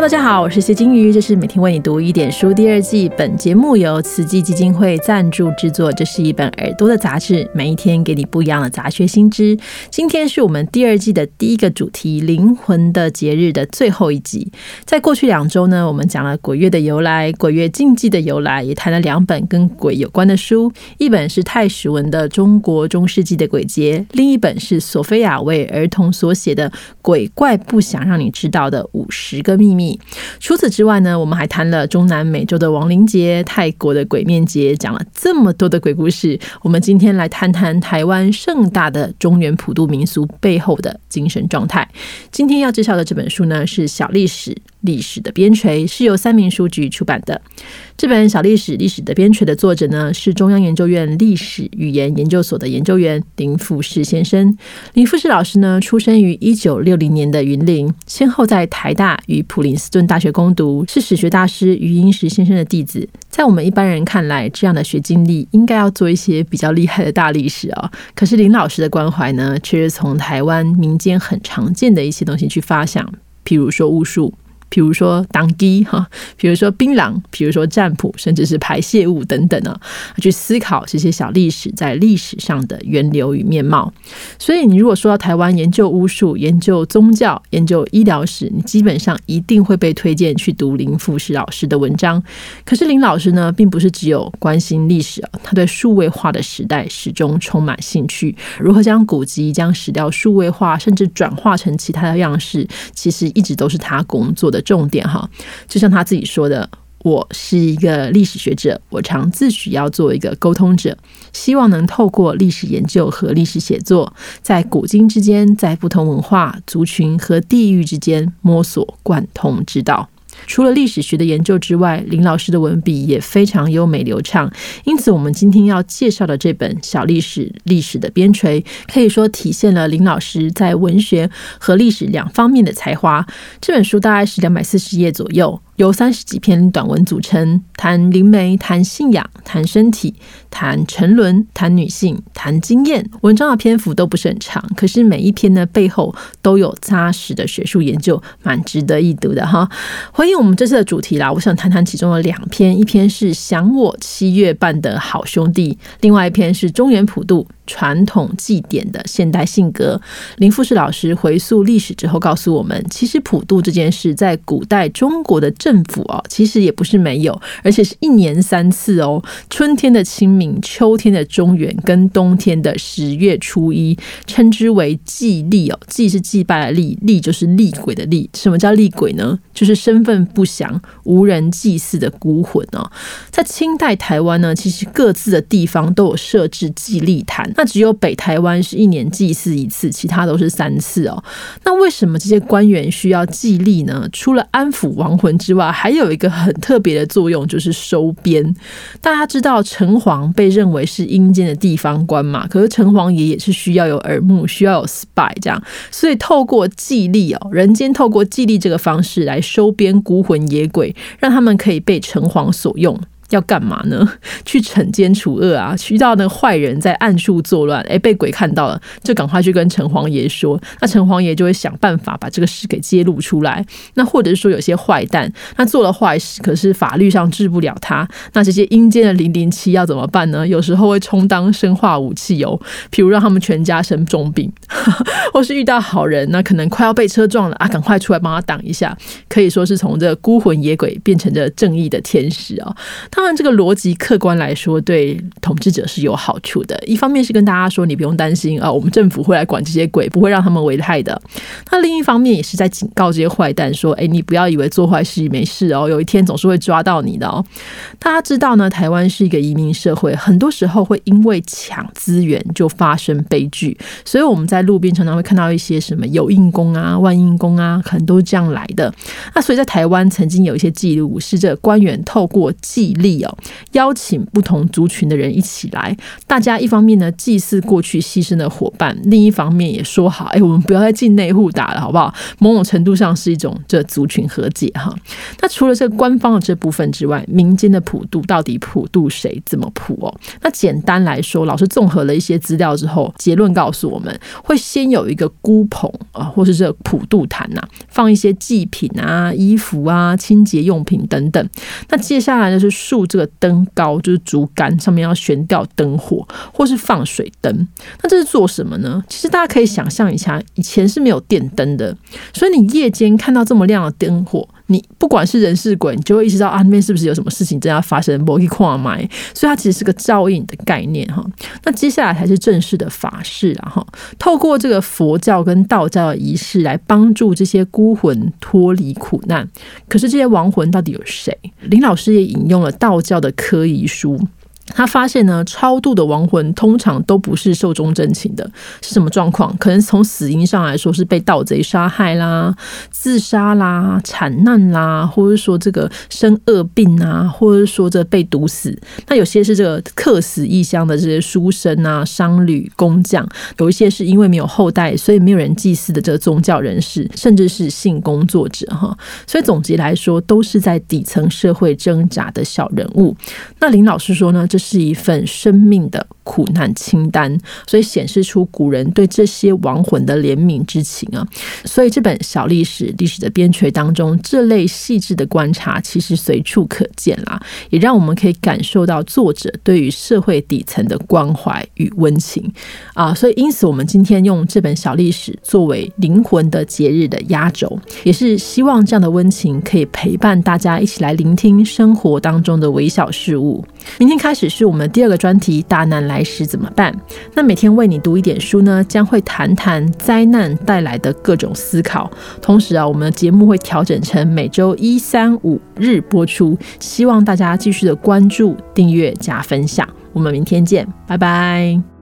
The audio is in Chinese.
大家好，我是谢金鱼，这是每天为你读一点书第二季。本节目由慈济基金会赞助制作，这是一本耳朵的杂志，每一天给你不一样的杂学新知。今天是我们第二季的第一个主题——灵魂的节日的最后一集。在过去两周呢，我们讲了鬼月的由来、鬼月禁忌的由来，也谈了两本跟鬼有关的书，一本是泰史文的《中国中世纪的鬼节》，另一本是索菲亚为儿童所写的《鬼怪不想让你知道的五十个秘密》。除此之外呢，我们还谈了中南美洲的亡灵节、泰国的鬼面节，讲了这么多的鬼故事。我们今天来谈谈台湾盛大的中原普渡民俗背后的精神状态。今天要介绍的这本书呢，是小历史。历史的边陲是由三明书局出版的。这本小历史历史的边陲的作者呢，是中央研究院历史语言研究所的研究员林富士先生。林富士老师呢，出生于一九六零年的云林，先后在台大与普林斯顿大学攻读，是史学大师余英时先生的弟子。在我们一般人看来，这样的学经历应该要做一些比较厉害的大历史啊。可是林老师的关怀呢，却是从台湾民间很常见的一些东西去发想，譬如说巫术。比如说当机哈，比如说槟榔，比如说占卜，甚至是排泄物等等呢，去思考这些小历史在历史上的源流与面貌。所以，你如果说到台湾研究巫术、研究宗教、研究医疗史，你基本上一定会被推荐去读林富士老师的文章。可是林老师呢，并不是只有关心历史啊，他对数位化的时代始终充满兴趣。如何将古籍、将史料数位化，甚至转化成其他的样式，其实一直都是他工作的。重点哈，就像他自己说的，我是一个历史学者，我常自诩要做一个沟通者，希望能透过历史研究和历史写作，在古今之间，在不同文化族群和地域之间摸索贯通之道。除了历史学的研究之外，林老师的文笔也非常优美流畅。因此，我们今天要介绍的这本《小历史：历史的边陲》，可以说体现了林老师在文学和历史两方面的才华。这本书大概是两百四十页左右。由三十几篇短文组成，谈灵媒，谈信仰，谈身体，谈沉沦，谈女性，谈经验。文章的篇幅都不是很长，可是每一篇呢背后都有扎实的学术研究，蛮值得一读的哈。回应我们这次的主题啦，我想谈谈其中的两篇，一篇是想我七月半的好兄弟，另外一篇是中原普渡。传统祭典的现代性格，林富士老师回溯历史之后告诉我们，其实普渡这件事在古代中国的政政府哦，其实也不是没有，而且是一年三次哦，春天的清明，秋天的中元，跟冬天的十月初一，称之为祭历哦，祭是祭拜的历，历就是厉鬼的厉。什么叫厉鬼呢？就是身份不详、无人祭祀的孤魂哦。在清代台湾呢，其实各自的地方都有设置祭历坛。那只有北台湾是一年祭祀一次，其他都是三次哦。那为什么这些官员需要祭历呢？除了安抚亡魂之外，还有一个很特别的作用，就是收编。大家知道城隍被认为是阴间的地方官嘛？可是城隍爷也是需要有耳目，需要有 spy 这样，所以透过祭力哦，人间透过祭力这个方式来收编孤魂野鬼，让他们可以被城隍所用。要干嘛呢？去惩奸除恶啊！遇到那坏人在暗处作乱，哎，被鬼看到了，就赶快去跟城隍爷说。那城隍爷就会想办法把这个事给揭露出来。那或者是说有些坏蛋，他做了坏事，可是法律上治不了他。那这些阴间的零零七要怎么办呢？有时候会充当生化武器哦，譬如让他们全家生重病，或是遇到好人，那可能快要被车撞了啊，赶快出来帮他挡一下。可以说是从这孤魂野鬼变成这正义的天使啊。当然，这个逻辑客观来说，对统治者是有好处的。一方面是跟大家说，你不用担心啊，我们政府会来管这些鬼，不会让他们危害的。那另一方面也是在警告这些坏蛋说：“哎，你不要以为做坏事没事哦，有一天总是会抓到你的哦。”大家知道呢，台湾是一个移民社会，很多时候会因为抢资源就发生悲剧。所以我们在路边常常会看到一些什么有印工啊、万印工啊，可能都是这样来的。那所以在台湾曾经有一些记录，是这官员透过记。例哦，邀请不同族群的人一起来，大家一方面呢祭祀过去牺牲的伙伴，另一方面也说好，哎，我们不要再进内户打了，好不好？某种程度上是一种这族群和解哈。那除了这官方的这部分之外，民间的普渡到底普渡谁？怎么普哦？那简单来说，老师综合了一些资料之后，结论告诉我们会先有一个孤棚啊，或是这普渡坛呐，放一些祭品啊、衣服啊、清洁用品等等。那接下来呢是这个灯高，就是竹竿上面要悬吊灯火，或是放水灯。那这是做什么呢？其实大家可以想象一下，以前是没有电灯的，所以你夜间看到这么亮的灯火。你不管是人是鬼，你就会意识到啊，那边是不是有什么事情正在发生？某一矿埋，所以它其实是个照应的概念哈。那接下来才是正式的法事啊哈，透过这个佛教跟道教的仪式来帮助这些孤魂脱离苦难。可是这些亡魂到底有谁？林老师也引用了道教的科仪书。他发现呢，超度的亡魂通常都不是寿终正寝的，是什么状况？可能从死因上来说是被盗贼杀害啦、自杀啦、惨难啦，或者说这个生恶病啊，或者说这被毒死。那有些是这个客死异乡的这些书生啊、商旅、工匠，有一些是因为没有后代，所以没有人祭祀的这个宗教人士，甚至是性工作者哈。所以总结来说，都是在底层社会挣扎的小人物。那林老师说呢，这。是一份生命的苦难清单，所以显示出古人对这些亡魂的怜悯之情啊。所以这本小历史历史的边陲当中，这类细致的观察其实随处可见啦，也让我们可以感受到作者对于社会底层的关怀与温情啊。所以因此，我们今天用这本小历史作为灵魂的节日的压轴，也是希望这样的温情可以陪伴大家一起来聆听生活当中的微小事物。明天开始。是我们第二个专题，大难来来时怎么办？那每天为你读一点书呢，将会谈谈灾难带来的各种思考。同时啊，我们的节目会调整成每周一、三、五日播出，希望大家继续的关注、订阅、加分享。我们明天见，拜拜。